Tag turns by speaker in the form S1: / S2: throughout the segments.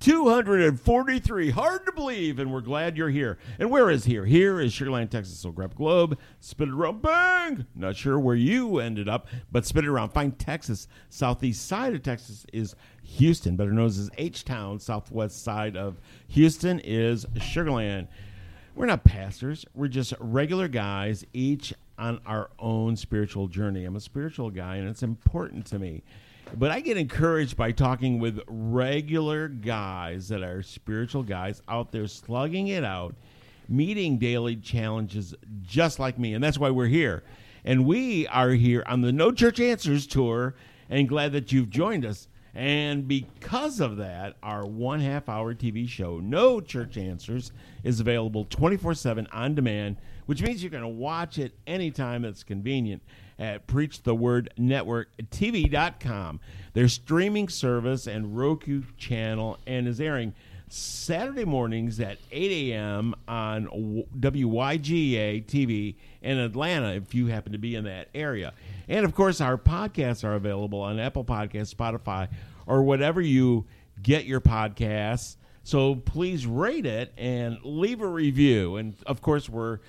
S1: 243. Hard to believe, and we're glad you're here. And where is here? Here is Sugarland, Texas. So grab a globe, spin it around, bang! Not sure where you ended up, but spin it around. Find Texas. Southeast side of Texas is Houston, better known as H Town. Southwest side of Houston is Sugarland. We're not pastors. We're just regular guys, each on our own spiritual journey. I'm a spiritual guy, and it's important to me. But I get encouraged by talking with regular guys that are spiritual guys out there slugging it out, meeting daily challenges just like me. And that's why we're here. And we are here on the No Church Answers tour, and glad that you've joined us. And because of that, our one half hour TV show, No Church Answers, is available 24 7 on demand, which means going to watch it anytime that's convenient at PreachTheWordNetworkTV.com. Their streaming service and Roku channel and is airing Saturday mornings at 8 a.m. on WYGA TV in Atlanta if you happen to be in that area. And of course, our podcasts are available on Apple Podcasts, Spotify, or whatever you get your podcasts. So please rate it and leave a review. And of course, we're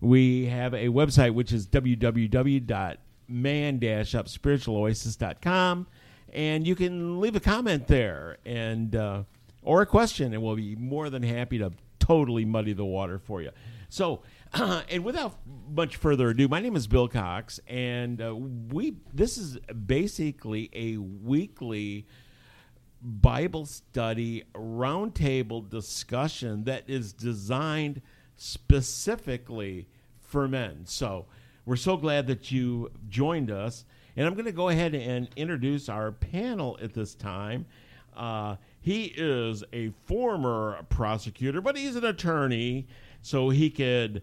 S1: we have a website which is www.man-upspiritualoasis.com and you can leave a comment there and uh, or a question and we'll be more than happy to totally muddy the water for you. So and without much further ado my name is bill cox and uh, we this is basically a weekly bible study roundtable discussion that is designed specifically for men so we're so glad that you joined us. And I'm going to go ahead and introduce our panel at this time. Uh, he is a former prosecutor, but he's an attorney, so he could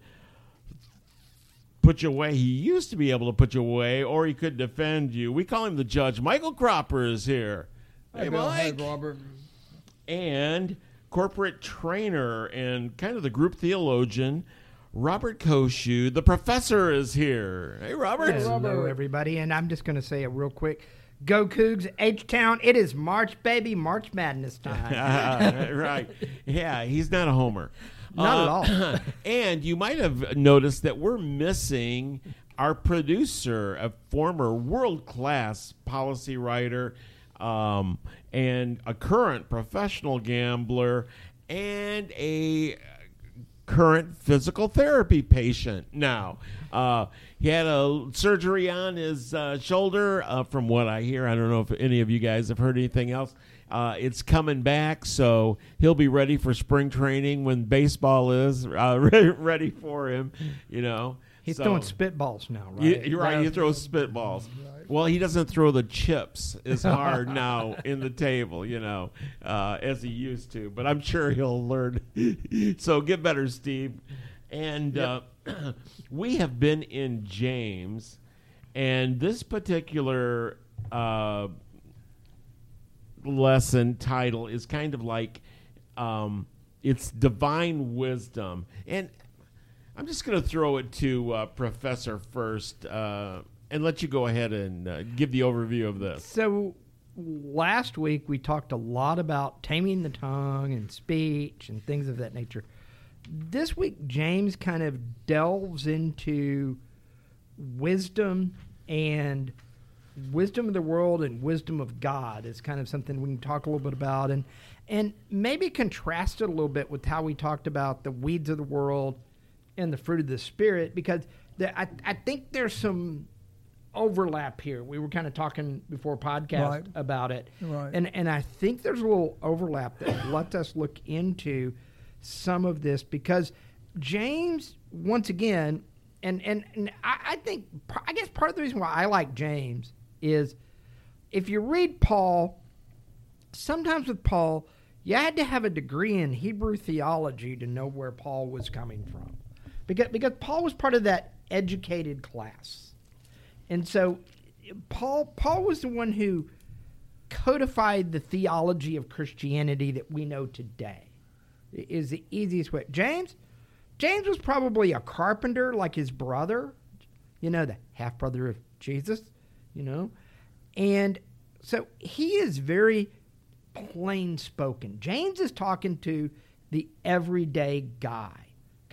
S1: put you away. He used to be able to put you away, or he could defend you. We call him the judge. Michael Cropper is here. Hey,
S2: Bill.
S1: Mike.
S2: Robert.
S1: And corporate trainer and kind of the group theologian, Robert Koshu. The professor is here. Hey, Robert.
S3: Hello, everybody, and I'm just going to say it real quick. Go Cougs, H Town. It is March, baby, March Madness time.
S1: right. Yeah, he's not a homer.
S3: Not at
S1: Uh,
S3: all.
S1: and you might have noticed that we're missing our producer, a former world class policy writer, um, and a current professional gambler, and a current physical therapy patient now. Uh, he had a surgery on his uh, shoulder, uh, from what I hear. I don't know if any of you guys have heard anything else. Uh, it's coming back, so he'll be ready for spring training when baseball is uh, ready, ready for him. You know,
S3: He's
S1: So-
S3: throwing spitballs now, right?
S1: you, you're right. He throws spitballs. Well, he doesn't throw the chips as hard now in the table, you know, uh, as he used to. But I'm sure he'll learn. so get better, Steve. And uh, we have been in James, and this particular uh, lesson title is kind of like um, it's divine wisdom, and I'm just going to throw it to uh, Professor first, uh, and let you go ahead and uh, give the overview of this.
S3: So last week we talked a lot about taming the tongue and speech and things of that nature. This week James kind of delves into wisdom and wisdom of the world and wisdom of God is kind of something we can talk a little bit about and and maybe contrast it a little bit with how we talked about the weeds of the world and the fruit of the spirit because the, I, I think there's some overlap here. We were kind of talking before podcast
S4: Right.
S3: about it,
S4: Right.
S3: and and I think there's a little overlap that lets us look into some of this because James once again, and and, and I, I think I guess part of the reason why I like James is if you read Paul, sometimes with Paul you had to have a degree in Hebrew theology to know where Paul was coming from. Because, because Paul was part of that educated class. And so Paul Paul was the one who codified the theology of Christianity that we know today. Is the easiest way. James James was probably a carpenter like his brother, you know, the half brother of Jesus, you know. And so he is very plain spoken. James is talking to the everyday guy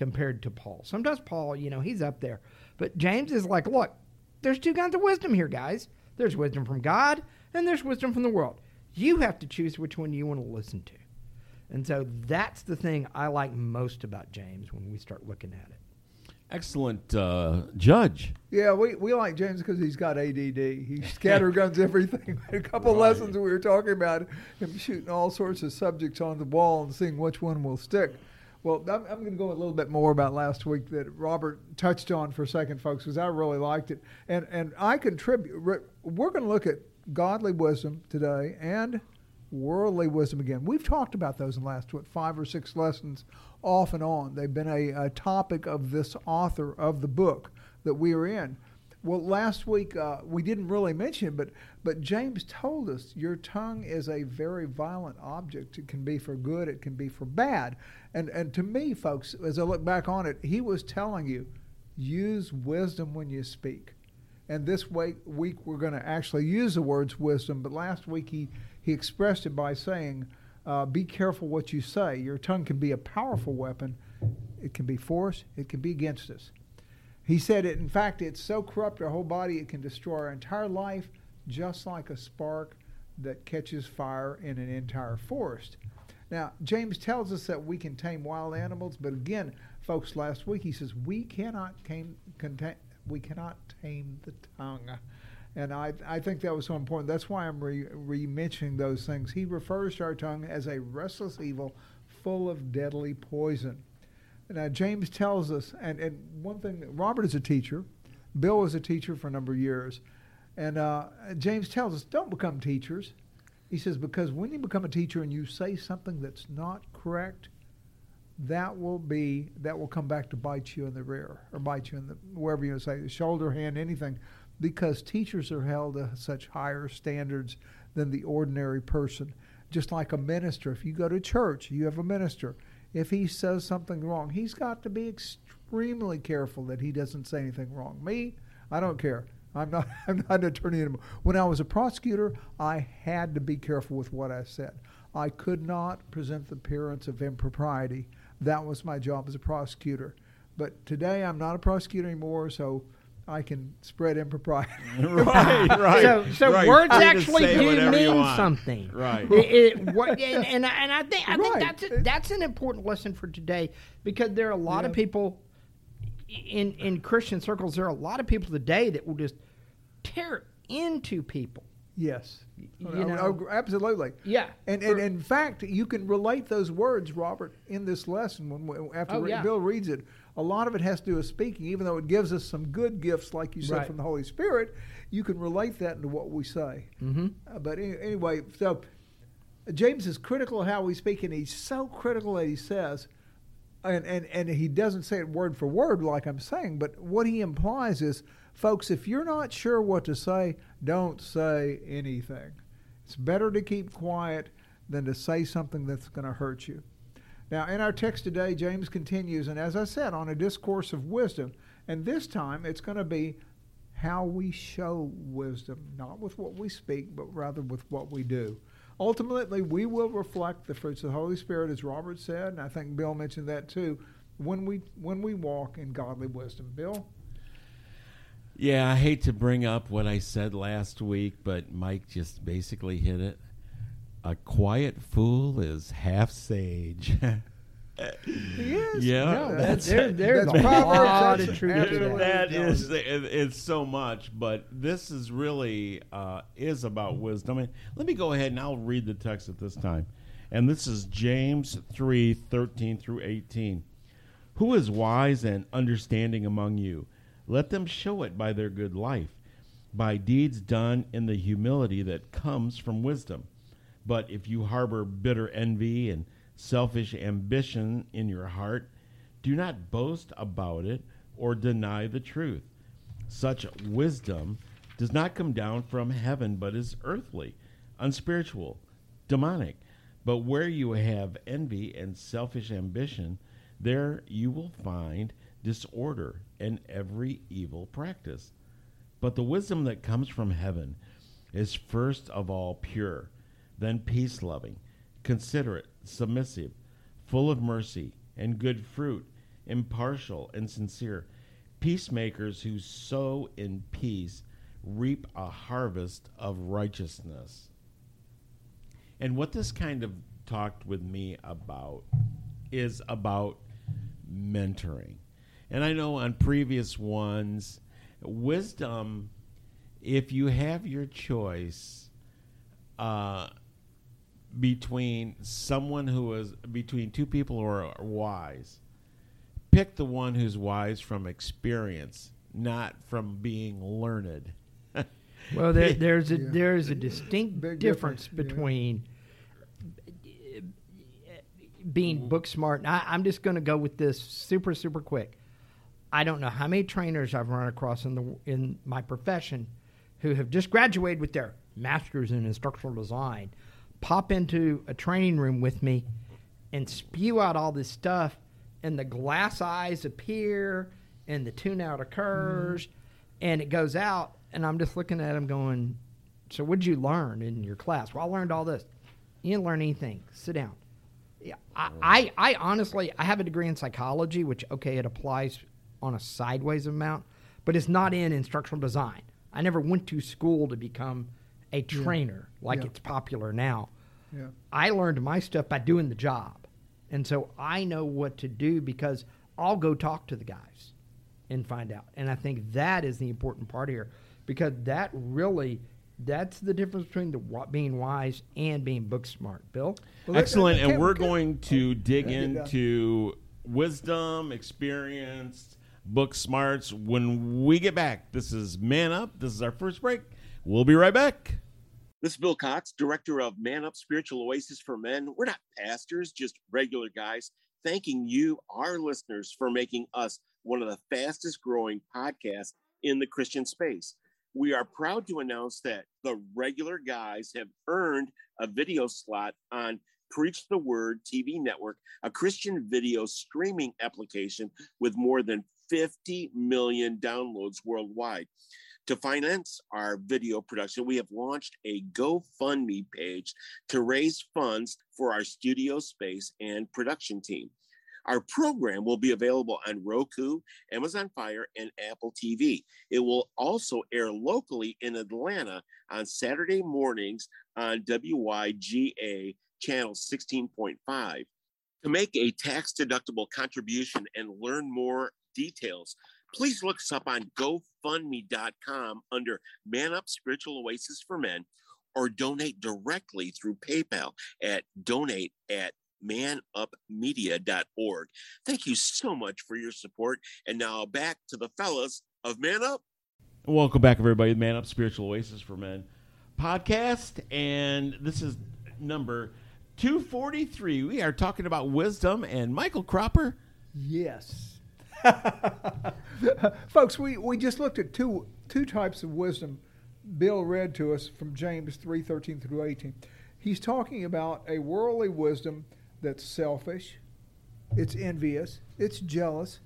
S3: compared to Paul. Sometimes Paul, you know, he's up there. But James is like, look, there's two kinds of wisdom here, guys. There's wisdom from God and there's wisdom from the world. You have to choose which one you want to listen to. And so that's the thing I like most about James when we start looking at it.
S1: Excellent uh, judge.
S4: Yeah, we, we like James because he's got ADD. He scatterguns everything. a couple right. lessons we were talking about him shooting all sorts of subjects on the wall and seeing which one will stick. Well, I'm, I'm going to go a little bit more about last week that Robert touched on for a second, folks, because I really liked it. And, and I contribute. We're going to look at godly wisdom today and worldly wisdom again. We've talked about those in the last what, five or six lessons off and on. They've been a, a topic of this author of the book that we are in. Well, last week uh, we didn't really mention it, but but James told us your tongue is a very violent object. It can be for good, it can be for bad. And and to me, folks, as I look back on it, he was telling you, use wisdom when you speak. And this week, week we're going to actually use the words wisdom. But last week he he expressed it by saying, uh, "Be careful what you say. Your tongue can be a powerful weapon. It can be force. It can be against us." He said it, in fact, it's so corrupt our whole body it can destroy our entire life, just like a spark that catches fire in an entire forest. Now, James tells us that we can tame wild animals, but again, folks, last week he says we cannot tame, contain, we cannot tame the tongue. And I, I think that was so important. That's why I'm re, mentioning those things. He refers to our tongue as a restless evil full of deadly poison. Now, James tells us, and, and one thing, Robert is a teacher, Bill was a teacher for a number of years, and uh, James tells us, don't become teachers. He says, because when you become a teacher and you say something that's not correct, that will be that will come back to bite you in the rear or bite you in the wherever you say the shoulder, hand, anything, because teachers are held to such higher standards than the ordinary person. Just like a minister, if you go to church, you have a minister if he says something wrong, he's got to be extremely careful that he doesn't say anything wrong. Me, I don't care. I'm not I'm not an attorney anymore. When I was a prosecutor, I had to be careful with what I said. I could not present the appearance of impropriety. That was my job as a prosecutor. But today I'm not a prosecutor anymore, so I can spread impropriety.
S1: right, right.
S3: So, so
S1: right.
S3: words actually do mean something.
S1: Right.
S3: It, it, what, and, and, and, I think I think
S4: Right.
S3: that's a, that's an important lesson for today because there are a lot of
S4: Yeah.
S3: people in in Christian circles. There are a lot of people today that will just tear into people.
S4: Yes.
S3: you
S4: Oh,
S3: know.
S4: oh, absolutely.
S3: Yeah.
S4: And, and in fact, you can relate those words, Robert, in this lesson when after
S3: Oh, yeah.
S4: Bill reads it. A lot of it has to do with speaking, even though it gives us some good gifts, like you said,
S3: Right.
S4: from the Holy Spirit. You can relate that into what we say. Mm-hmm. Uh, but any, anyway, so James is critical of how we speak, and he's so critical that he says, and, and, and he doesn't say it word for word like I'm saying, but what he implies is, folks, if you're not sure what to say, don't say anything. It's better to keep quiet than to say something that's going to hurt you. Now, in our text today, James continues, and as I said, on a discourse of wisdom, and this time it's going to be how we show wisdom, not with what we speak, but rather with what we do. Ultimately, we will reflect the fruits of the Holy Spirit, as Robert said, and I think Bill mentioned that too, when we when we walk in godly wisdom. Bill,
S1: Yeah, I hate to bring up what I said last week, but Mike just basically hit it. A quiet fool is half sage.
S4: he is.
S1: Yeah,
S4: No,
S1: that's-
S3: there, there's
S4: that's
S3: a lot of truth to that.
S1: that is it, it's so much but this is really uh, is about wisdom. And let me go ahead and i'll read the text at this time. And this is james 3 13 through 18 who is wise and understanding among you? Let them show it by their good life by deeds done in the humility that comes from wisdom. But if you harbor bitter envy and selfish ambition in your heart, do not boast about it or deny the truth. Such wisdom does not come down from heaven, but is earthly, unspiritual, demonic. But where you have envy and selfish ambition, there you will find disorder and every evil practice. But the wisdom that comes from heaven is first of all pure, then peace loving, considerate, submissive, full of mercy and good fruit, impartial and sincere. Peacemakers who sow in peace reap a harvest of righteousness. And what this kind of talked with me about is about mentoring. And I know on previous ones, wisdom, if you have your choice uh, between someone who is between two people who are wise, pick the one who's wise from experience, not from being learned.
S3: Well, there, there's a
S4: Yeah.
S3: there's a distinct
S4: Big
S3: difference,
S4: difference, yeah.
S3: between eh, being mm-hmm. book smart. And I, I'm just going to go with this super super quick. I don't know how many trainers I've run across in the in my profession who have just graduated with their masters in instructional design, pop into a training room with me, and spew out all this stuff, and the glass eyes appear, and the tune out occurs, mm-hmm. and it goes out, and I'm just looking at them going, "So what did you learn in your class?" Well, I learned all this. You didn't learn anything. Sit down. Yeah, I, I, I honestly, I have a degree in psychology, which okay, it applies on a sideways amount, but it's not in instructional design. I never went to school to become a trainer like
S4: Yeah.
S3: it's popular now.
S4: Yeah.
S3: I learned my stuff by doing the job, and so I know what to do because I'll go talk to the guys and find out. And I think that is the important part here because that really. That's the difference between the wa- being wise and being book smart. Bill,
S4: Well,
S1: Excellent.
S4: that-
S1: And we're
S4: can-
S1: going to oh, dig
S4: Yeah, get done.
S1: into wisdom, experience, book smarts when we get back. This is Man Up. This is our first break. We'll be right back.
S5: This is Bill Cox, director of Man Up Spiritual Oasis for Men. We're not pastors, just regular guys. Thanking you, our listeners, for making us one of the fastest growing podcasts in the Christian space. We are proud to announce that the regular guys have earned a video slot on Preach the Word TV network, a Christian video streaming application with more than 50 million downloads worldwide. To finance our video production, we have launched a GoFundMe page to raise funds for our studio space and production team. Our program will be available on Roku, Amazon Fire, and Apple TV. It will also air locally in Atlanta on Saturday mornings on WYGA channel 16.5. To make a tax deductible contribution and learn more details, please look us up on GoFundMe.com under Man Up Spiritual Oasis for Men or donate directly through PayPal at donate at manupmedia.org. Thank you so much for your support. And now back to the fellas of Man Up.
S1: Welcome back, everybody. to Man Up Spiritual Oasis for Men podcast. And this is number 243. We are talking about wisdom and Michael Cropper.
S4: Yes. Folks, we, we just looked at two two types of wisdom. Bill read to us from James 3 13 through 18. He's talking about a worldly wisdom that's selfish, it's envious, it's jealous,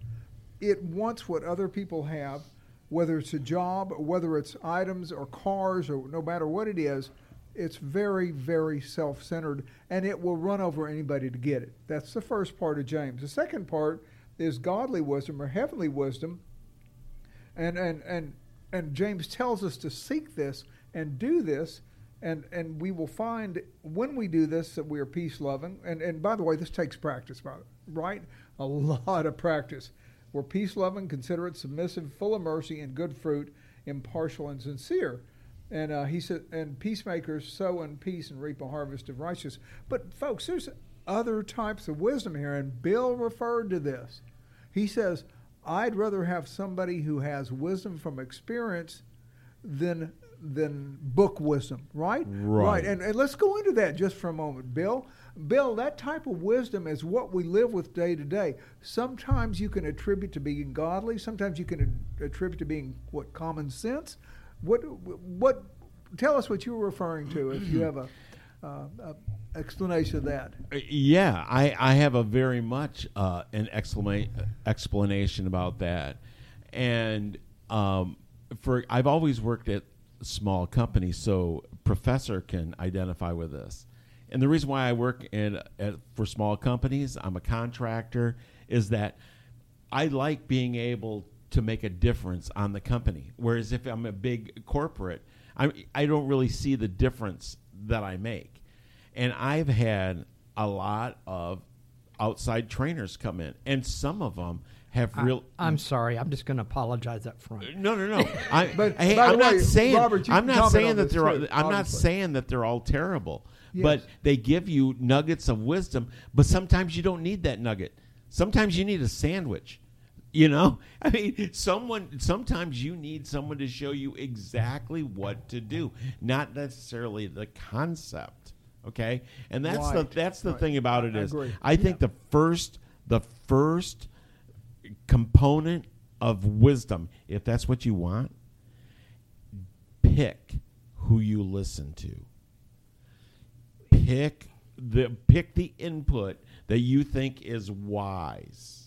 S4: it wants what other people have, whether it's a job, whether it's items or cars, or no matter what it is. It's very, very self centered, and it will run over anybody to get it. That's the first part of James. The second part is godly wisdom or heavenly wisdom. And, and, and, and James tells us to seek this and do this, and, and we will find when we do this that we are peace loving. And, and by the way, this takes practice, right? A lot of practice. We're peace loving, considerate, submissive, full of mercy, and good fruit, impartial and sincere. And uh, he said, and peacemakers sow in peace and reap a harvest of righteousness. But folks, there's other types of wisdom here, and Bill referred to this. He says, I'd rather have somebody who has wisdom from experience than than book wisdom, right?
S1: Right.
S4: And, and let's go into that just for a moment, Bill. Bill, that type of wisdom is what we live with day to day. Sometimes you can attribute to being godly. Sometimes you can attribute to being what common sense. What what? Tell us what you were referring to if you have a, uh, explanation of that.
S1: Uh, Yeah, I, I have a very much uh, an exclama- explanation about that, and um, for I've always worked at small companies, so professor can identify with this. And the reason why I work in at, for small companies, I'm a contractor, is that I like being able to make a difference on the company. Whereas if I'm a big corporate, I I don't really see the difference that I make. And I've had a lot of outside trainers come in, and some of them have real.
S3: I'm sorry. I'm just going to apologize up front.
S1: no, no, no. I,
S4: but
S1: hey, I'm not saying
S4: Robert,
S1: I'm not saying that they're. all,
S4: too,
S1: I'm not saying that they're all terrible,
S4: Yes.
S1: but they give you nuggets of wisdom. But sometimes you don't need that nugget. Sometimes you need a sandwich. You know, I mean, someone. Sometimes you need someone to show you exactly what to do, not necessarily the concept. Okay, and that's
S4: Right,
S1: the that's the
S4: right.
S1: thing about it
S4: I
S1: is,
S4: agree.
S1: I think the first the first component of wisdom, if that's what you want, pick who you listen to. Pick the pick the input that you think is wise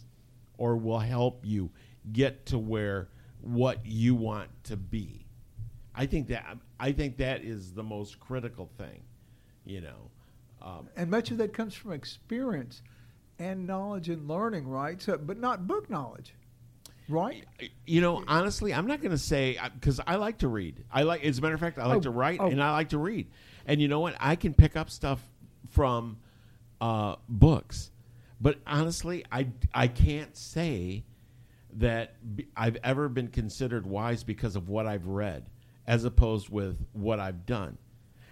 S1: or will help you get to where what you want to be. I think that I think that is the most critical thing, you know. Um,
S4: And much of that comes from experience and knowledge and learning, right? So, but not book knowledge, right?
S1: You know, honestly, I'm not going to say because I like to read. I like, as a matter of fact, I like
S4: Oh,
S1: to write
S4: oh.
S1: and I like to read. And you know what? I can pick up stuff from uh, books, but honestly, I I can't say that I've ever been considered wise because of what I've read, as opposed with what I've done.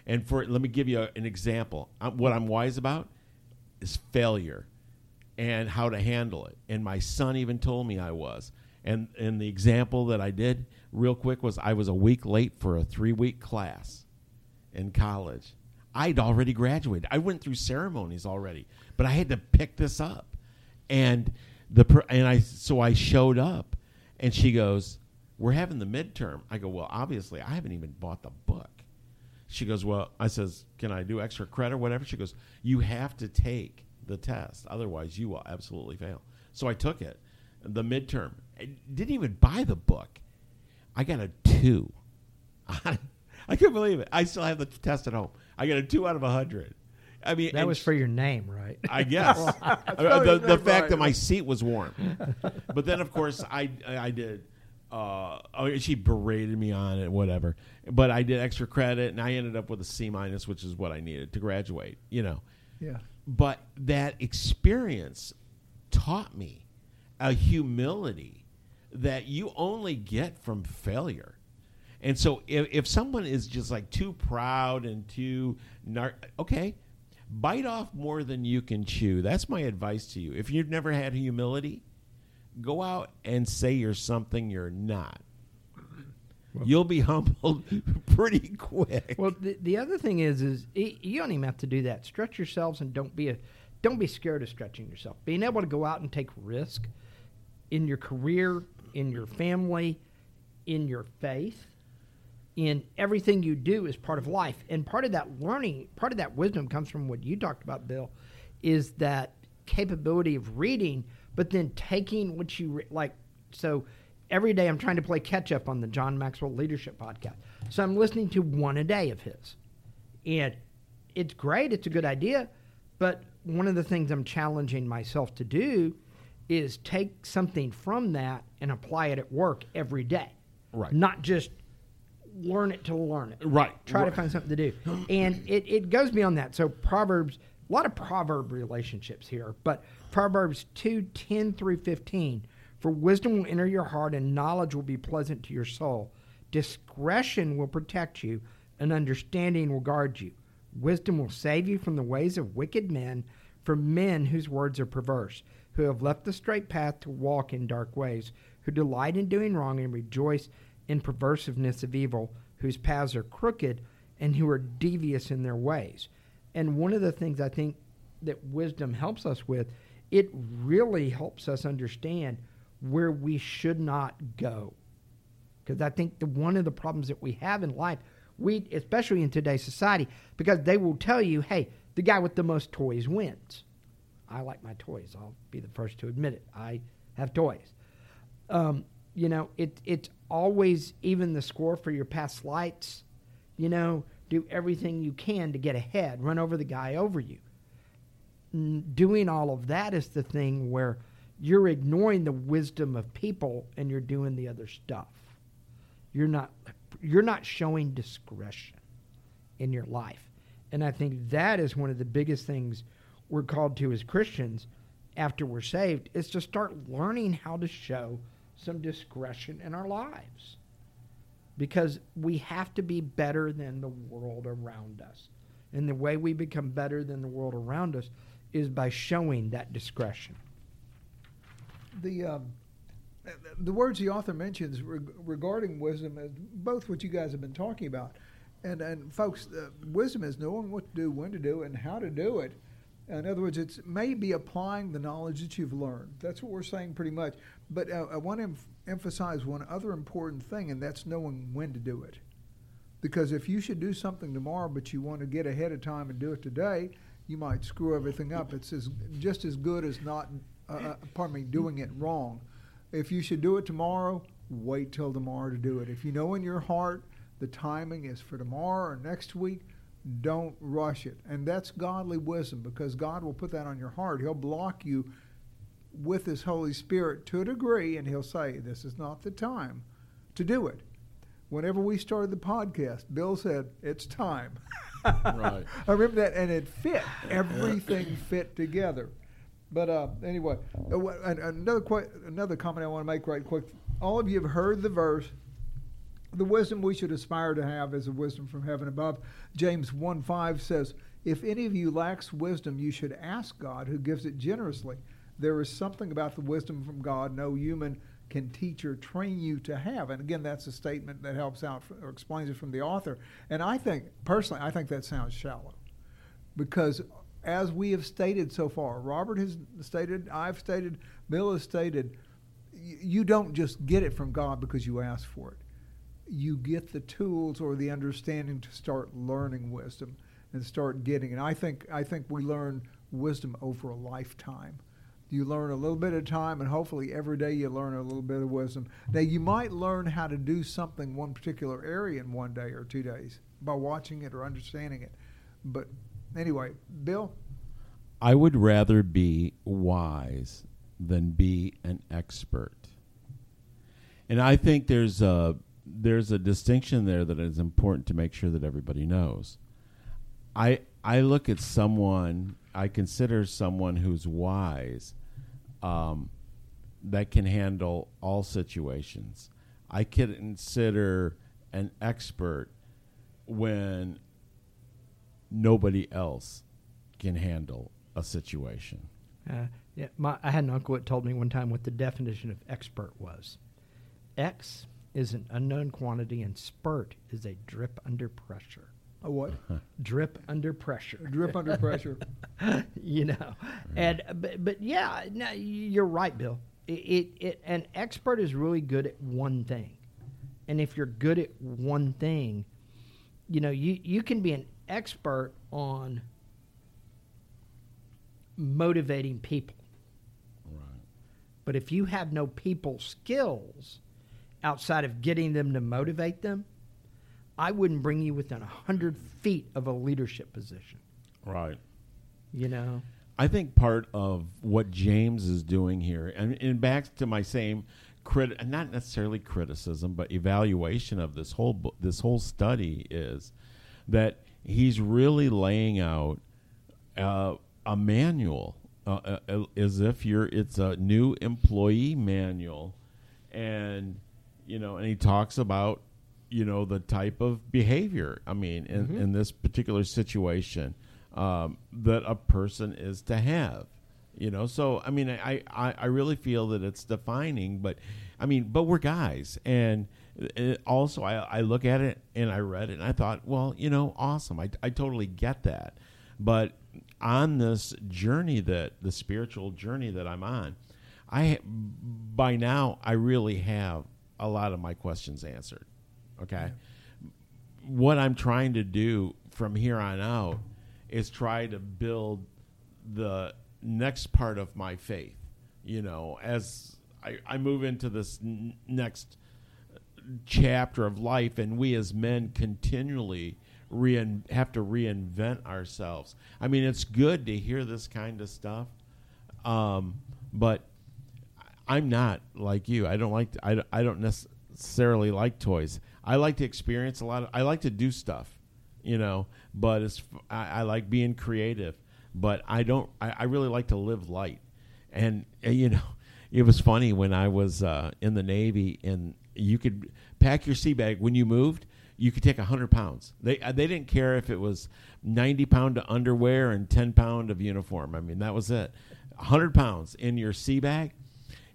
S1: And for let me give you a, an example. i what I'm wise about is failure and how to handle it. And my son even told me I was. And and the example that I did real quick was I was a week late for a three week class in college. I'd already graduated. I went through ceremonies already, but I had to pick this up. And the and I so I showed up, and she goes, "We're having the midterm." I go, "Well, obviously, I haven't even bought the book." She goes, "Well," I says, "Can I do extra credit or whatever?" She goes, "You have to take the test, otherwise you will absolutely fail." So I took it, the midterm. I didn't even buy the book. I got a two. I couldn't believe it. I still have the test at home. I got a two out of a hundred. I mean,
S3: That was for your name, right?
S1: I guess
S4: probably
S1: the, the fact
S4: right.
S1: that my seat was warm. but then, of course, I I did. Uh, oh, she berated me on it, whatever. But I did extra credit, and I ended up with a C minus, which is what I needed to graduate. You know,
S4: Yeah.
S1: but that experience taught me a humility that you only get from failure. And so if, if someone is just like too proud and too nar- okay, bite off more than you can chew. That's my advice to you. If you've never had humility, go out and say you're something you're not. You'll be humbled pretty quick.
S3: Well, the, the other thing is, is you don't even have to do that. Stretch yourselves and don't be a, don't be scared of stretching yourself. Being able to go out and take risk in your career, in your family, in your faith, in everything you do is part of life. And part of that learning, part of that wisdom comes from what you talked about, Bill, is that capability of reading, but then taking what you re- like. So every day I'm trying to play catch up on the John Maxwell Leadership Podcast. So I'm listening to one a day of his. And it's great, it's a good idea. But one of the things I'm challenging myself to do is take something from that and apply it at work every day.
S1: Right.
S3: Not just learn it to learn it.
S1: Right.
S3: Try
S1: Right.
S3: to find something to do. And it, it goes beyond that. So Proverbs, a lot of proverb relationships here, but Proverbs 2, 10 through 15. For wisdom will enter your heart and knowledge will be pleasant to your soul. Discretion will protect you and understanding will guard you. Wisdom will save you from the ways of wicked men, from men whose words are perverse, who have left the straight path to walk in dark ways, who delight in doing wrong and rejoice in perversiveness of evil, whose paths are crooked and who are devious in their ways. And one of the things I think that wisdom helps us with, it really helps us understand where we should not go. Because I think the, one of the problems that we have in life, we especially in today's society, because they will tell you, hey, the guy with the most toys wins. I like my toys. I'll be the first to admit it. I have toys. Um, you know, it it's always even the score for your past lights. You know, do everything you can to get ahead, run over the guy over you. Doing all of that is the thing where you're ignoring the wisdom of people and you're doing the other stuff. You're not you're not showing discretion in your life. And I think that is one of the biggest things we're called to as Christians after we're saved is to start learning how to show some discretion in our lives. Because we have to be better than the world around us. And the way we become better than the world around us is by showing that discretion.
S4: The um, the words the author mentions reg- regarding wisdom is both what you guys have been talking about, and and folks, uh, wisdom is knowing what to do, when to do, and how to do it. In other words, it's maybe applying the knowledge that you've learned. That's what we're saying pretty much. But uh, I want to em- emphasize one other important thing, and that's knowing when to do it. Because if you should do something tomorrow, but you want to get ahead of time and do it today, you might screw everything up. It's as, just as good as not, uh, uh, pardon me, doing it wrong. If you should do it tomorrow, wait till tomorrow to do it. If you know in your heart the timing is for tomorrow or next week, don't rush it. And that's godly wisdom because God will put that on your heart. He'll block you with His Holy Spirit to a degree, and He'll say, This is not the time to do it. Whenever we started the podcast, Bill said, It's time.
S1: Right.
S4: I remember that, and it fit. Everything fit together. But uh, anyway, uh, another que- another comment I want to make right quick. All of you have heard the verse. The wisdom we should aspire to have is a wisdom from heaven above. James 1 5 says, If any of you lacks wisdom, you should ask God, who gives it generously. There is something about the wisdom from God no human can teach or train you to have. And again, that's a statement that helps out or explains it from the author. And I think, personally, I think that sounds shallow because as we have stated so far, Robert has stated, I've stated, Bill has stated, you don't just get it from God because you ask for it. You get the tools or the understanding to start learning wisdom and start getting it. I think I think we learn wisdom over a lifetime. You learn a little bit a time, and hopefully every day you learn a little bit of wisdom. Now you might learn how to do something one particular area in one day or two days by watching it or understanding it, but anyway, Bill.
S1: I would rather be wise than be an expert. And I think there's a there's a distinction there that is important to make sure that everybody knows. I I look at someone I consider someone who's wise um, that can handle all situations. I consider an expert when nobody else can handle a situation.
S3: Uh, yeah, my, I had an uncle that told me one time what the definition of expert was. X is an unknown quantity, and spurt is a drip under pressure.
S4: A what?
S3: Drip under pressure.
S4: Drip under pressure.
S3: you know, mm. and but, but yeah, no, you're right, Bill. It, it, it an expert is really good at one thing, and if you're good at one thing, you know, you you can be an expert on motivating people.
S1: Right.
S3: But if you have no people skills outside of getting them to motivate them, I wouldn't bring you within a hundred feet of a leadership position.
S1: Right.
S3: You know,
S1: I think part of what James is doing here, and, and back to my same crit, not necessarily criticism, but evaluation of this whole this whole study is that he's really laying out uh, a manual, uh, uh, as if you're it's a new employee manual, and you know, and he talks about you know the type of behavior. I mean, in, in this particular situation, um, that a person is to have. You know, so I mean, I, I I really feel that it's defining, but I mean, but we're guys, and it also I, I look at it and I read it and I thought, well, you know, awesome. I, I totally get that. But on this journey that the spiritual journey that I'm on, I by now I really have a lot of my questions answered. Okay. What I'm trying to do from here on out is try to build the next part of my faith. You know, as I, I move into this n- next chapter of life, and we as men continually rein, have to reinvent ourselves. I mean, it's good to hear this kind of stuff, um, but I'm not like you. I don't like. To, I, I don't necessarily like toys. I like to experience a lot. Of, I like to do stuff, you know. But it's. I, I like being creative, but I don't. I, I really like to live light, and uh, you know, it was funny when I was uh, in the Navy, and you could pack your sea bag when you moved. You could take hundred pounds. They uh, they didn't care if it was ninety pound of underwear and ten pound of uniform. I mean, that was it. hundred pounds in your sea bag.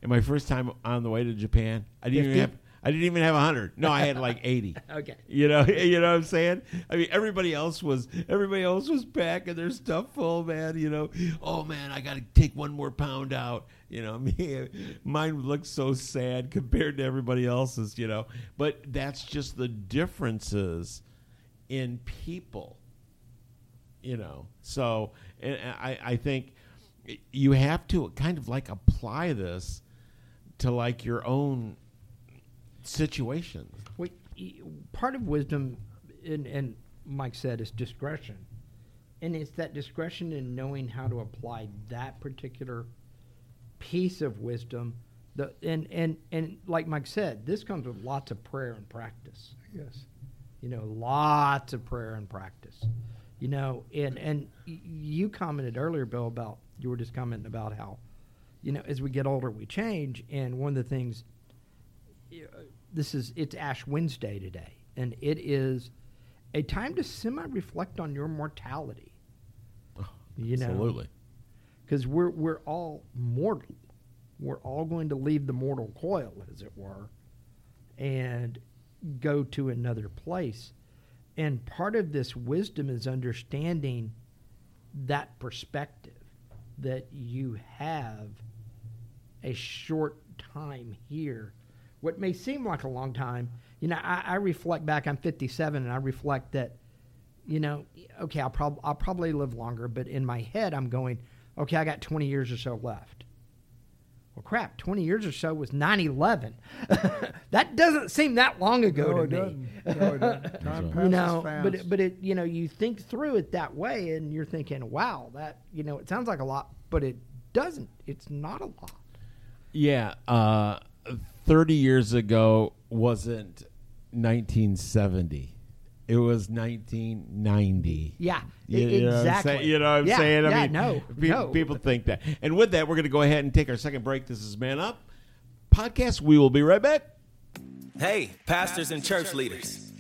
S1: And my first time on the way to Japan, I didn't even have I didn't even have hundred. No, I had like eighty.
S3: Okay.
S1: You know, you know what I'm saying? I mean, everybody else was everybody else was packing their stuff full, man. You know, oh man, I got to take one more pound out. You know, me, mine looks so sad compared to everybody else's. You know, but that's just the differences in people. You know, so and I I think you have to kind of like apply this to like your own situation.
S3: Well, part of wisdom, and, and Mike said, is discretion. And it's that discretion in knowing how to apply that particular piece of wisdom. The, and, and, and like Mike said, this comes with lots of prayer and practice.
S4: Yes.
S3: You know, lots of prayer and practice. You know, and, and you commented earlier, Bill, about, you were just commenting about how, you know, as we get older, we change. And one of the things this is it's Ash Wednesday today, and it is a time to semi-reflect on your mortality. Oh, you know,
S1: Absolutely.
S3: because we're we're all mortal. We're all going to leave the mortal coil, as it were, and go to another place. And part of this wisdom is understanding that perspective that you have a short time here. What may seem like a long time, you know, I, I reflect back. I'm 57, and I reflect that, you know, okay, I'll prob- I'll probably live longer, but in my head, I'm going, okay, I got 20 years or so left. Well, crap, 20 years or so was 9/11. that doesn't seem that long ago
S4: No,
S3: to
S4: it
S3: me.
S4: doesn't. No, it doesn't. Time
S3: you
S4: passes
S3: know,
S4: fast.
S3: but it, but it, you know, you think through it that way, and you're thinking, wow, that you know, it sounds like a lot, but it doesn't. It's not a lot.
S1: Yeah, uh, thirty years ago wasn't 1970. It was 1990.
S3: Yeah,
S1: You, you know what I'm
S3: exactly.
S1: saying? You know what I'm
S3: Yeah,
S1: saying? I
S3: yeah,
S1: mean,
S3: no,
S1: pe-
S3: no.
S1: people think that. And with that, we're going to go ahead and take our second break. This is Man Up podcast. We will be right back.
S6: Hey, pastors and church leaders.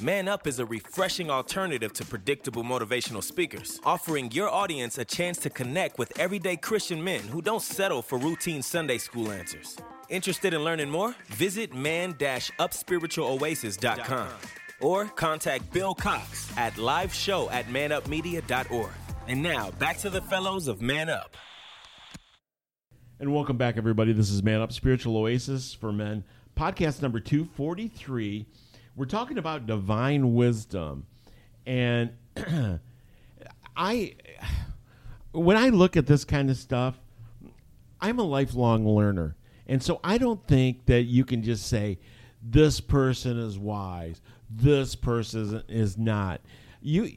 S6: Man Up is a refreshing alternative to predictable motivational speakers, offering your audience a chance to connect with everyday Christian men who don't settle for routine Sunday school answers. Interested in learning more? Visit man-upspiritualoasis.com or contact Bill Cox at liveshow at manupmedia.org. And now, back to the fellows of Man Up.
S1: And welcome back, everybody. This is Man Up Spiritual Oasis for Men, podcast number 243. We're talking about divine wisdom. And I, when I look at this kind of stuff, I'm a lifelong learner. And so I don't think that you can just say, this person is wise, this person is not. You,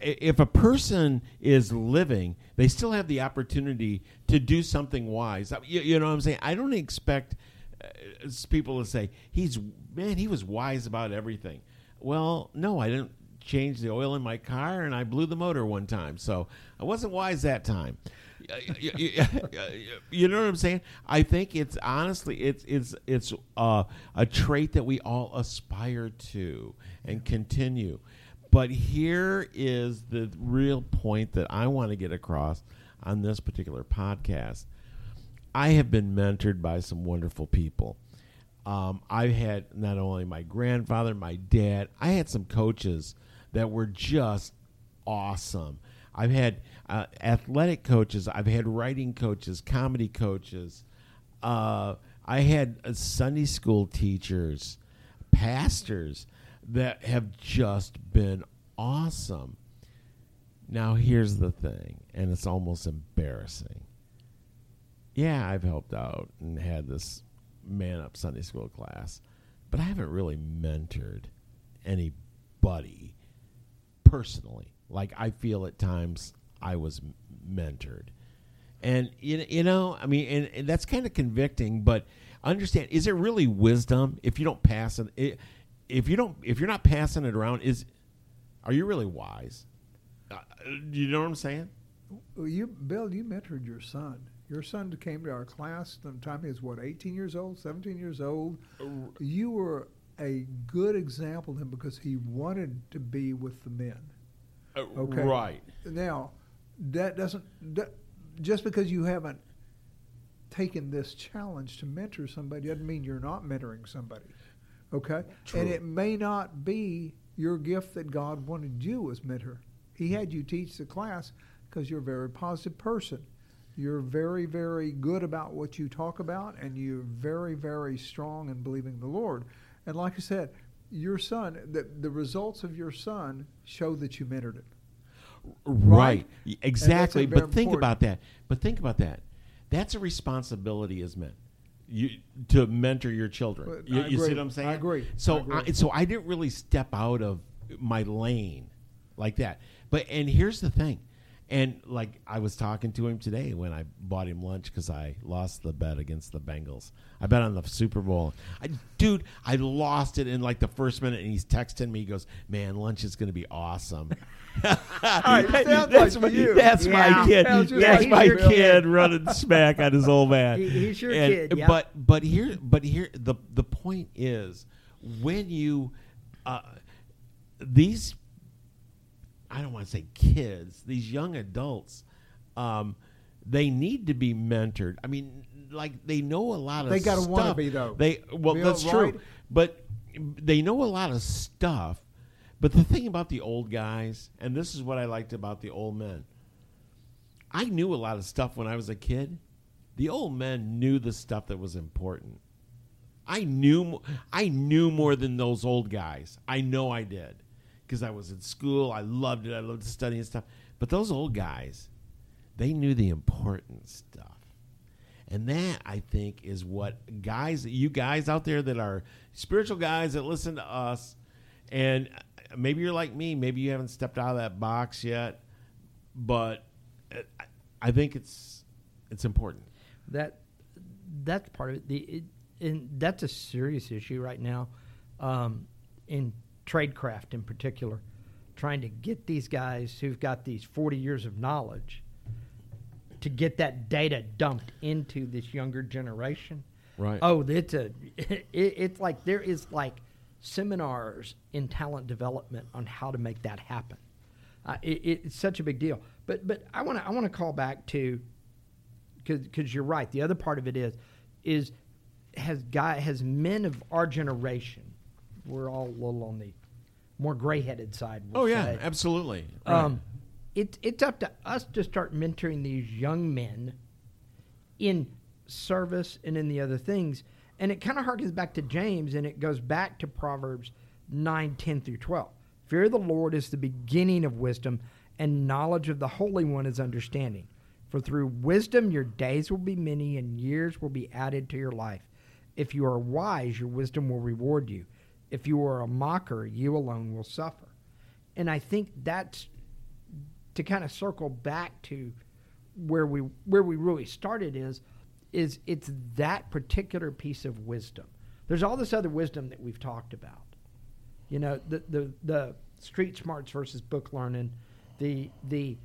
S1: if a person is living, they still have the opportunity to do something wise. You, you know what I'm saying? I don't expect uh, people to say he's man, he was wise about everything. Well, no, I didn't change the oil in my car, and I blew the motor one time. So I wasn't wise that time. you know what I'm saying? I think it's honestly it's it's it's uh, a trait that we all aspire to and continue. But here is the real point that I want to get across on this particular podcast. I have been mentored by some wonderful people. Um, I've had not only my grandfather, my dad, I had some coaches that were just awesome. I've had uh, athletic coaches, I've had writing coaches, comedy coaches. Uh, I had uh, Sunday school teachers, pastors that have just been awesome. Now, here's the thing, and it's almost embarrassing. Yeah, I've helped out and had this man up Sunday school class, but I haven't really mentored anybody personally. Like, I feel at times I was mentored. And, you, you know, I mean, and, and that's kind of convicting, but understand, is it really wisdom if you don't pass it? If you don't, if you're not passing it around, is are you really wise? Uh, you know what I'm saying?
S4: You, Bill, you mentored your son. Your son came to our class. The time he was what, 18 years old, 17 years old. You were a good example to him because he wanted to be with the men.
S1: Uh, okay. Right.
S4: Now, that doesn't that, just because you haven't taken this challenge to mentor somebody doesn't mean you're not mentoring somebody. Okay?
S1: True.
S4: And it may not be your gift that God wanted you as mentor. He had you teach the class because you're a very positive person. You're very, very good about what you talk about, and you're very, very strong in believing the Lord. And like I said, your son, the, the results of your son show that you mentored him.
S1: Right. right? Exactly. But important. think about that. But think about that. That's a responsibility as men. You to mentor your children. You, you, see what I'm saying? I
S4: agree.
S1: So
S4: I agree.
S1: I, so I didn't really step out of my lane like that. But and here's the thing. And like I was talking to him today when I bought him lunch because I lost the bet against the Bengals. I bet on the Super Bowl. I, dude, I lost it in like the first minute, and he's texting me. He goes, "Man, lunch is going to be awesome."
S4: that's
S1: my,
S4: you.
S1: That's
S3: yeah.
S1: my kid. That's
S3: yeah,
S1: my kid running smack on his old man.
S3: He, he's your
S1: and,
S3: kid. Yep.
S1: But but here but here the the point is when you uh, these I don't want to say kids, these young adults, um, they need to be mentored. I mean, like they know a lot of. Stuff.
S4: They
S1: got
S4: to want to be though.
S1: They well,
S4: Bill,
S1: that's
S4: right?
S1: true, but they know a lot of stuff. But the thing about the old guys, and this is what I liked about the old men, I knew a lot of stuff when I was a kid. The old men knew the stuff that was important. I knew I knew more than those old guys. I know I did because I was in school. I loved it. I loved studying and stuff. But those old guys, they knew the important stuff. And that I think is what guys, you guys out there that are spiritual guys that listen to us, and maybe you're like me, maybe you haven't stepped out of that box yet, but I think it's it's important.
S3: That that's part of it. The it, and that's a serious issue right now, um, in tradecraft in particular, trying to get these guys who've got these 40 years of knowledge to get that data dumped into this younger generation.
S1: Right.
S3: Oh, it's a it, it's like there is like seminars in talent development on how to make that happen. Uh, it, it's such a big deal. But but I want to I want to call back to because you're right. The other part of it is is has guy has men of our generation. We're all a little on the more gray headed side. We'll
S1: oh yeah,
S3: say.
S1: absolutely.
S3: Right. Um, it's it's up to us to start mentoring these young men in service and in the other things. And it kind of harkens back to James and it goes back to Proverbs 9, 10 through 12. Fear of the Lord is the beginning of wisdom, and knowledge of the Holy One is understanding. For through wisdom your days will be many, and years will be added to your life. If you are wise, your wisdom will reward you. If you are a mocker, you alone will suffer. And I think that's to kind of circle back to where we where we really started is is it's that particular piece of wisdom. There's all this other wisdom that we've talked about. You know, the the the street smarts versus book learning, the the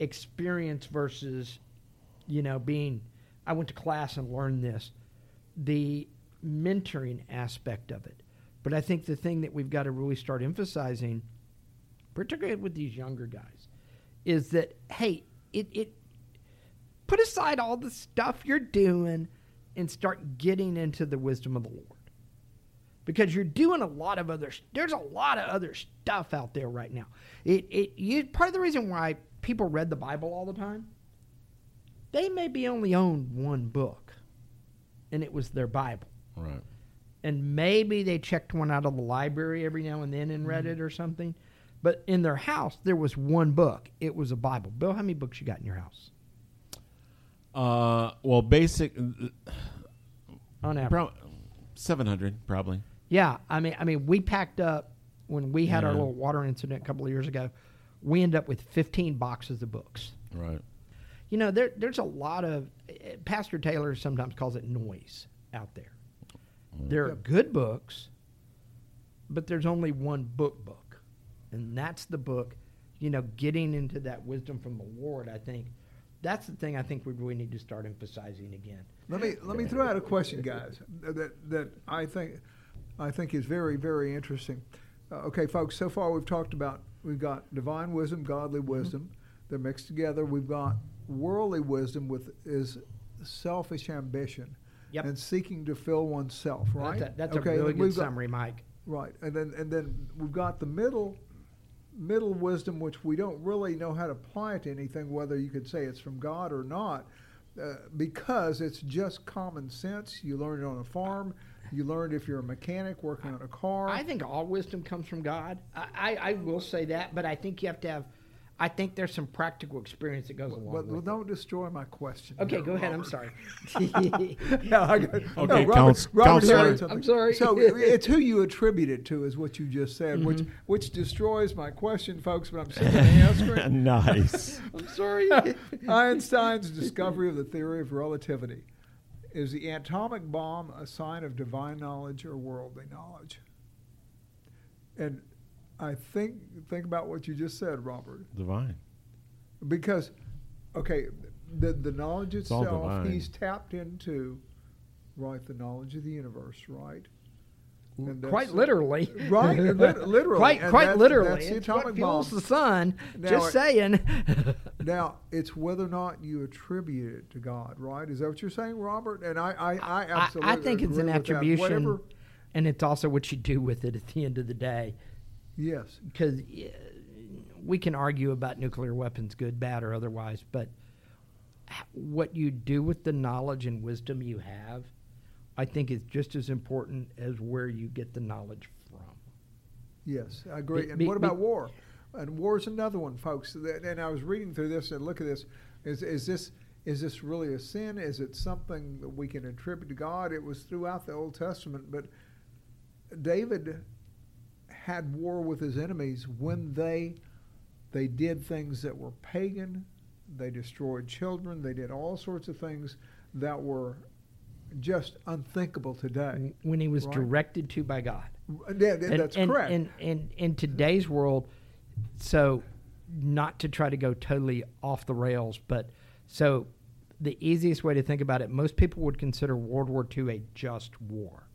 S3: experience versus, you know, being. I went to class and learned this, the mentoring aspect of it. But I think the thing that we've got to really start emphasizing, particularly with these younger guys, is that hey, it it put aside all the stuff you're doing and start getting into the wisdom of the Lord. Because you're doing a lot of other there's a lot of other stuff out there right now. It it you part of the reason why people read the Bible all the time, they maybe only owned one book and it was their Bible.
S1: Right.
S3: And maybe they checked one out of the library every now and then and read it or something. But in their house, there was one book. It was a Bible. Bill, how many books you got in your house?
S1: Uh, well, basic
S3: On average.
S1: pro- seven hundred probably.
S3: Yeah, I mean, I mean, we packed up when we had our little water incident a couple of years ago. We ended up with 15 boxes of books.
S1: Right.
S3: You know, there, there's a lot of eh, Pastor Taylor sometimes calls it noise out there. There are good books, but there's only one book book, and that's the book. You know, getting into that wisdom from the Lord. I think that's the thing. I think we really need to start emphasizing again.
S4: Let me let me throw out a question, guys, that that I think I think is very very interesting. Uh, okay, folks. So far we've talked about we've got divine wisdom, godly wisdom. They're mixed together. We've got worldly wisdom with is selfish ambition
S3: Yep.
S4: and seeking to fill oneself. Right.
S3: That's a, that's
S4: okay,
S3: a really good
S4: got-
S3: summary, Mike.
S4: Right, and then and then we've got the middle middle wisdom, which we don't really know how to apply it to anything, whether you could say it's from God or not, uh, because it's just common sense. You learn it on a farm. You learned if you're a mechanic working on a car.
S3: I think all wisdom comes from God. I, I, I will say that, but I think you have to have. I think there's some practical experience that goes along
S4: but
S3: with it.
S4: Well, don't destroy my question.
S3: Okay,
S4: here,
S3: go ahead. I'm sorry.
S4: no, I got, no,
S1: Okay,
S4: Robert,
S1: couns-
S4: Robert
S1: counselor.
S4: said.
S3: I'm sorry.
S4: So it's who you attribute it to, is what you just said, which
S3: Mm-hmm.
S4: which destroys my question, folks. But I'm simply answering.
S1: nice.
S3: I'm sorry.
S4: Einstein's discovery of the theory of relativity. Is the atomic bomb a sign of divine knowledge or worldly knowledge? And I think think about what you just said, Robert,
S1: Divine.
S4: because okay, the the knowledge
S1: all
S4: itself
S1: divine.
S4: he's tapped into, right? The knowledge of the universe, right? And
S3: quite literally.
S4: Right, literally.
S3: Quite,
S4: and
S3: quite
S4: that's-
S3: literally.
S4: That's the
S3: It's what
S4: atomic
S3: fuels
S4: bomb.
S3: the sun.
S4: Now
S3: Just saying.
S4: Now it's whether or not you attribute it to God, right? Is that what you're saying, Robert? And I, I, I
S3: I,
S4: absolutely
S3: I think it's an attribution, and it's also what you do with it at the end of the day.
S4: Yes,
S3: Because uh, we can argue about nuclear weapons, good, bad, or otherwise, but what you do with the knowledge and wisdom you have, I think is just as important as where you get the knowledge from.
S4: yes, I agree.
S3: Be-
S4: and
S3: be-
S4: what about
S3: be-
S4: war? And war is another one, folks. And I was reading through this and look at this. Is is this is this really a sin? Is it something that we can attribute to God? It was throughout the Old Testament, but David had war with his enemies when they they did things that were pagan. They destroyed children. They did all sorts of things that were just unthinkable today.
S3: When he was
S4: Right.
S3: directed to by God.
S4: Yeah, that's
S3: and,
S4: correct.
S3: And, and in today's world, so not to try to go totally off the rails, but so the easiest way to think about it, most people would consider World War II a just war.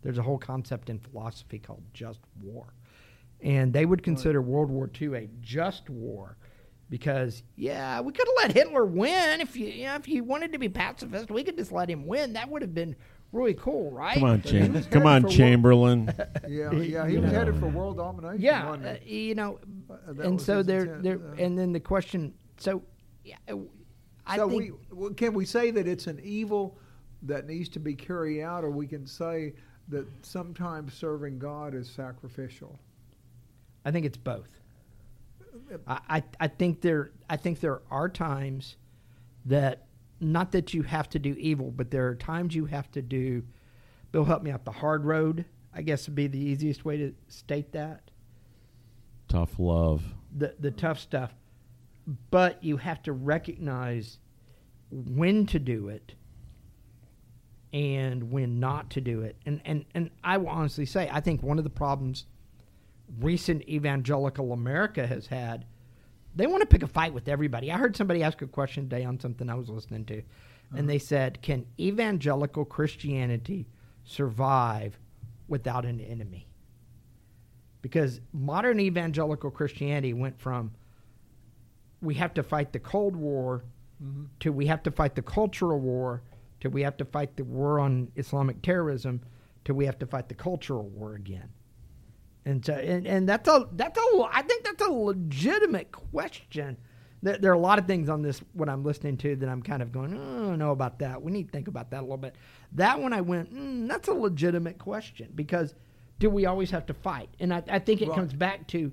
S3: There's a whole concept in philosophy called just war. And they would consider World War II a just war because, yeah, we could have let Hitler win. If you, you know, if you wanted to be pacifist, we could just let him win. That would have been really cool, right?
S1: Come on,
S4: But he
S1: Cham- come on, Chamberlain.
S4: yeah, yeah, he was headed for world domination.
S3: Yeah,
S4: wasn't
S3: uh, you know,
S4: Uh,
S3: and so there, there,
S4: uh,
S3: and then the question. So, yeah, uh, I
S4: so
S3: think
S4: we well, can we say that it's an evil that needs to be carried out, or we can say that sometimes serving God is sacrificial.
S3: I think it's both. Uh, I, I, I think there, I think there are times that not that you have to do evil, but there are times you have to do. Bill, help me out. The hard road, I guess, would be the easiest way to state that.
S1: Tough love.
S3: the the tough stuff, but you have to recognize when to do it and when not to do it. And and and I will honestly say, I think one of the problems recent evangelical America has had, they want to pick a fight with everybody. I heard somebody ask a question today on something I was listening to, and they uh-huh. said, "Can evangelical Christianity survive without an enemy?" Because modern evangelical Christianity went from we have to fight the Cold War mm-hmm. to we have to fight the cultural war to we have to fight the war on Islamic terrorism to we have to fight the cultural war again. And so, and, and that's a that's a I think that's a legitimate question. There, there are a lot of things on this what I'm listening to that I'm kind of going, oh, I don't know about that. We need to think about that a little bit. That one I went, mm, that's a legitimate question because do we always have to fight? And I, I think it
S4: Right.
S3: comes back to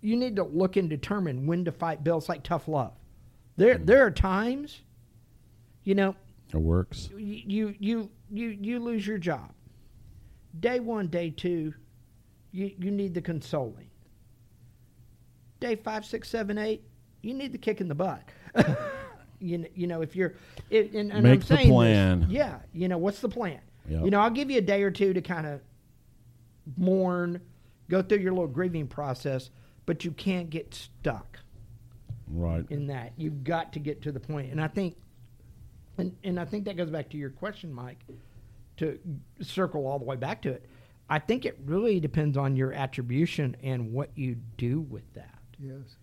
S3: you need to look and determine when to fight bills like tough love. There there are times, you know,
S1: It works.
S3: you you you you lose your job. Day one, day two, you you need the consoling. Day five, six, seven, eight, you need the kick in the butt. you you know if you're, it, and, and
S1: Make
S3: I'm
S1: the
S3: saying this-
S1: plan.
S3: yeah, you know what's the plan?
S1: Yep.
S3: You know I'll give you a day or two to kind of mourn, go through your little grieving process, but you can't get stuck
S1: Right.
S3: in that. You've got to get to the. And I think and, and I think that goes back to your question, Mike, to circle all the way back to it. I think it really depends on your attribution and what you do with that.
S4: Yes.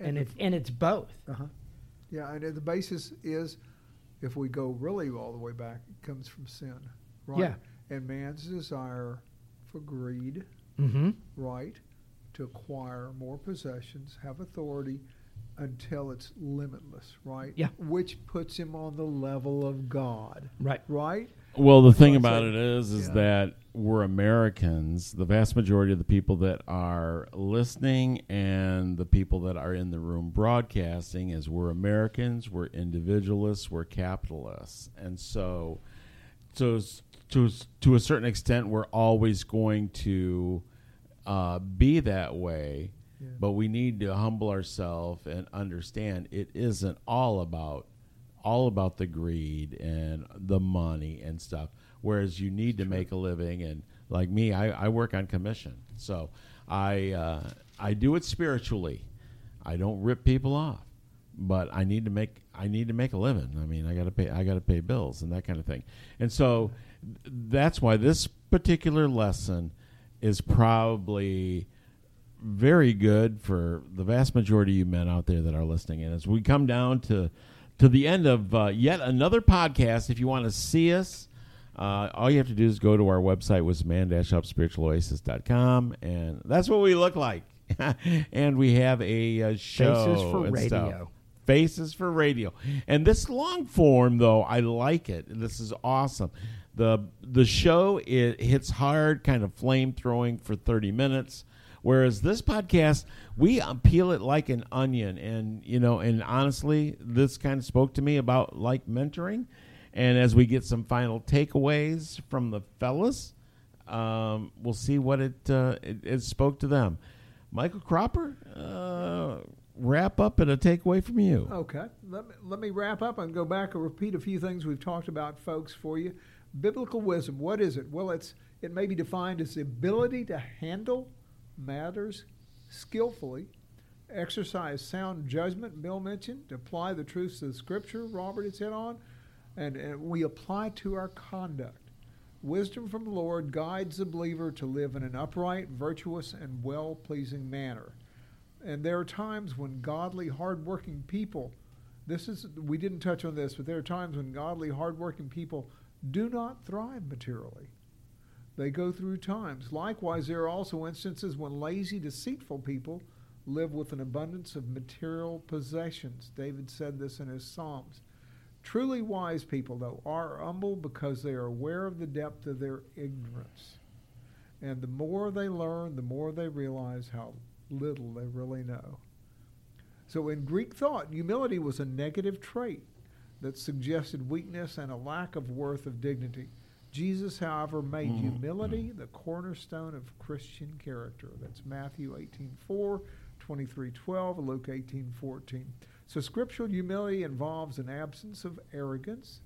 S3: And it's and it's both.
S4: Uh-huh. Yeah, and the basis is, if we go really all the way back, it comes from sin, right?
S3: Yeah.
S4: And man's desire for greed,
S3: Mm-hmm.
S4: right, to acquire more possessions, have authority, until it's limitless, right?
S3: Yeah.
S4: Which puts him on the level of God,
S3: Right.
S4: right?
S1: Well, the thing about it is, is
S4: Yeah.
S1: that we're Americans. The vast majority of the people that are listening and the people that are in the room broadcasting is we're Americans, we're individualists, we're capitalists, and so, so to to a certain extent, we're always going to uh, be that way. But we need to humble ourselves and understand it isn't all about all about the greed and the money and stuff. Whereas you need to make a living, and like me, I, I work on commission, so I uh, I do it spiritually. I don't rip people off, but I need to make I need to make a living. I mean, I got to pay I got to pay bills and that kind of thing, and so that's why this particular lesson is probably very good for the vast majority of you men out there that are listening. And as we come down to to the end of uh, yet another podcast, if you want to see us, uh, all you have to do is go to our website, was man-upspiritualoasis.com, and that's what we look like. and we have a, uh show
S3: Faces for
S1: and stuff.
S3: radio.
S1: Faces for radio. And this long form, though, I like it. This is awesome. the The show it hits hard, kind of flame throwing for thirty minutes. Whereas this podcast, we peel it like an onion, and you know, and honestly, this kind of spoke to me about like mentoring. And as we get some final takeaways from the fellas, um, we'll see what it, uh, it it spoke to them. Michael Cropper, uh, wrap up and a takeaway from you.
S4: Okay. Let me, let me wrap up and go back and repeat a few things we've talked about, folks, for you. Biblical wisdom, what is it? Well, it's it may be defined as the ability to handle matters skillfully, exercise sound judgment, Bill mentioned, apply the truths of Scripture, Robert has hit on, and, and we apply to our conduct. Wisdom from the Lord guides the believer to live in an upright, virtuous, and well pleasing manner. And there are times when godly, hardworking people, this is, we didn't touch on this, but there are times when godly, hardworking people do not thrive materially. They go through times. Likewise, there are also instances when lazy, deceitful people live with an abundance of material possessions. David said this in his Psalms. Truly wise people, though, are humble because they are aware of the depth of their ignorance. And the more they learn, the more they realize how little they really know. So, in Greek thought, humility was a negative trait that suggested weakness and a lack of worth of dignity. Jesus, however, made mm-hmm. humility mm-hmm. the cornerstone of Christian character. That's Matthew 18:4, 23:12, Luke 18:14. So scriptural humility involves an absence of arrogance,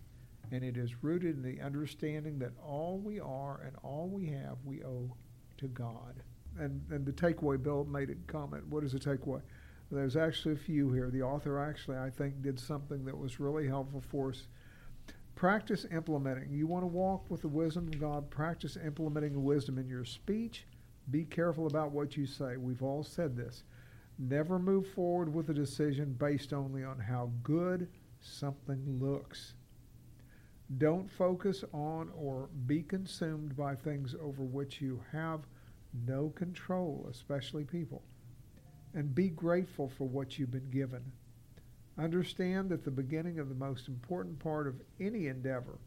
S4: and it is rooted in the understanding that all we are and all we have we owe to God. and, and the takeaway, Bill made a comment. What is the takeaway? There's actually a few here. The author actually, I think, did something that was really helpful for us. Practice implementing. You want to walk with the wisdom of God, practice implementing the wisdom in your speech. Be careful about what you say. We've all said this. Never move forward with a decision based only on how good something looks. Don't focus on or be consumed by things over which you have no control, especially people. And be grateful for what you've been given. Understand that the beginning of the most important part of any endeavor,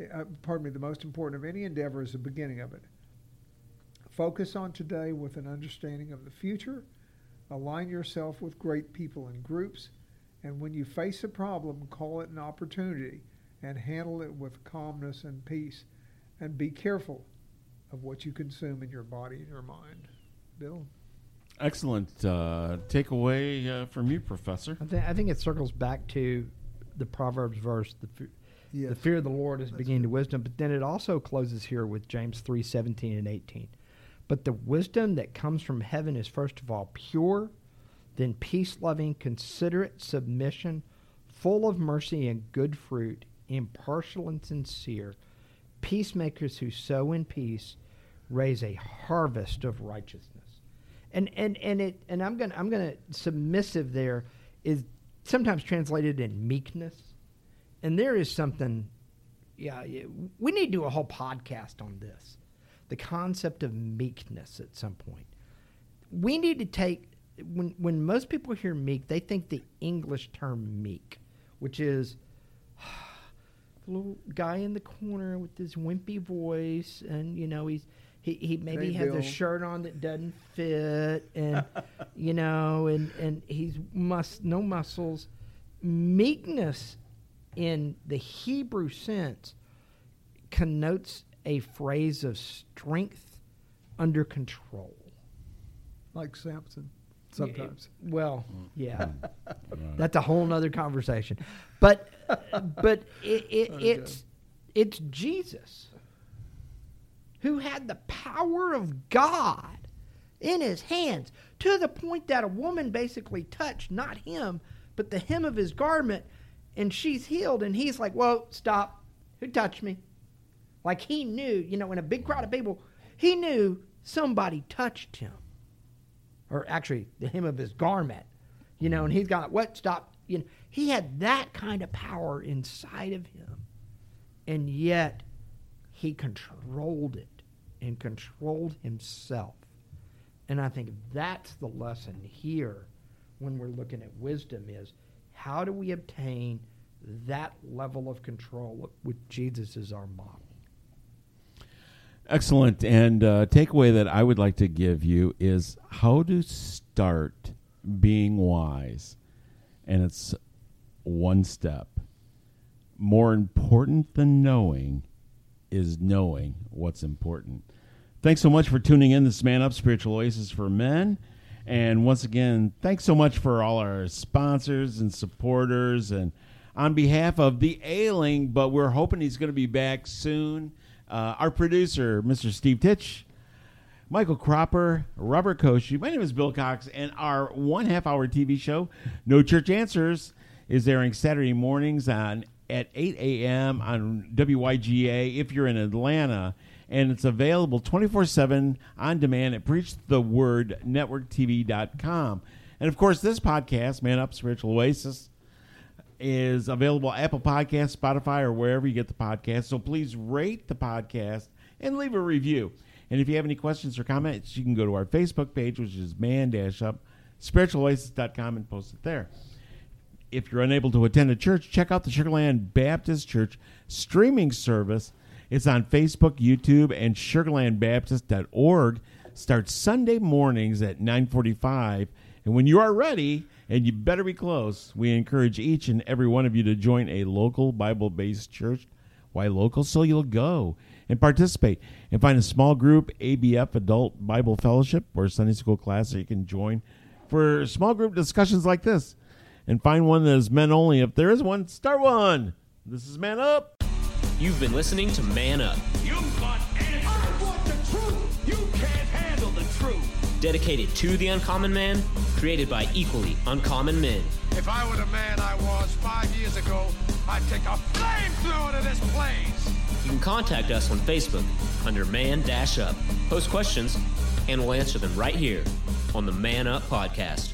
S4: uh, pardon me, the most important of any endeavor is the beginning of it. Focus on today with an understanding of the future. Align yourself with great people and groups. And when you face a problem, call it an opportunity and handle it with calmness and peace. And be careful of what you consume in your body and your mind. Bill?
S1: Excellent uh, takeaway uh, from you, Professor.
S3: I, th- I think it circles back to the Proverbs verse, the, f-
S4: Yes.
S3: the fear of the Lord is beginning to wisdom, but then it also closes here with James 3 17 and 18. But the wisdom that comes from heaven is first of all pure, then peace loving, considerate submission, full of mercy and good fruit, impartial and sincere. Peacemakers who sow in peace raise a harvest of righteousness. And and and it and I'm gonna I'm gonna submissive there is sometimes translated in meekness, and there is something. Yeah, we need to do a whole podcast on this, the concept of meekness at some point. We need to take when when most people hear meek, they think the English term meek, which is the little guy in the corner with this wimpy voice, and you know he's he, he maybe
S4: Hey,
S3: has a shirt on that doesn't fit, and you know, and and he's must no muscles. Meekness, in the Hebrew sense, connotes a phrase of strength under control.
S4: Like Samson, sometimes.
S3: Well, hmm. yeah, hmm. that's a whole nother conversation. But but it, it, it's it's Jesus who had the power of God in his hands to the point that a woman basically touched not him but the hem of his garment, and she's healed, and he's like, "Whoa, stop! Who touched me?" Like he knew, you know, in a big crowd of people, he knew somebody touched him or actually the hem of his garment, you know, and he's got what stop, you know, he had that kind of power inside of him, and yet he controlled it and controlled himself, and I think that's the lesson here when we're looking at wisdom is how do we obtain that level of control with Jesus as our model.
S1: Excellent. And uh, takeaway that I would like to give you is how to start being wise. And it's one step. More important than knowing is knowing what's important. Thanks so much for tuning in. This Man Up Spiritual Oasis for Men. And once again, thanks so much for all our sponsors and supporters. And on behalf of the ailing, but we're hoping he's going to be back soon. Uh, our producer, Mr. Steve Titch, Michael Cropper, Robert Koshy. My name is Bill Cox, and our one half hour TV show, No Church Answers, is airing Saturday mornings on at 8 a.m. on WYGA if you're in Atlanta. And it's available 24 7 on demand at PreachTheWordNetworkTV.com. And of course, this podcast, Man Up Spiritual Oasis, is available Apple Podcasts, Spotify, or wherever you get the podcast. So please rate the podcast and leave a review. And if you have any questions or comments, you can go to our Facebook page, which is man-up spiritualoasis.com and post it there. If you're unable to attend a church, check out the Sugarland Baptist Church streaming service. It's on Facebook, YouTube, and sugarlandbaptist.org. Starts Sunday mornings at 945. And when you are ready, and you better be close, we encourage each and every one of you to join a local Bible-based church. Why local? So you'll go and participate and find a small group ABF Adult Bible Fellowship or Sunday School class that you can join for small group discussions like this. And find one that is men only. If there is one, start one. This is Man Up.
S7: You've been listening to Man Up.
S8: You want answers. I want the truth. You can't handle the truth.
S7: dedicated to the uncommon man, created by equally uncommon men.
S2: If I were the man I was five years ago, I'd take a flamethrower to this place.
S7: You can contact us on Facebook under Man Dash Up. Post questions, and we'll answer them right here on the Man Up Podcast.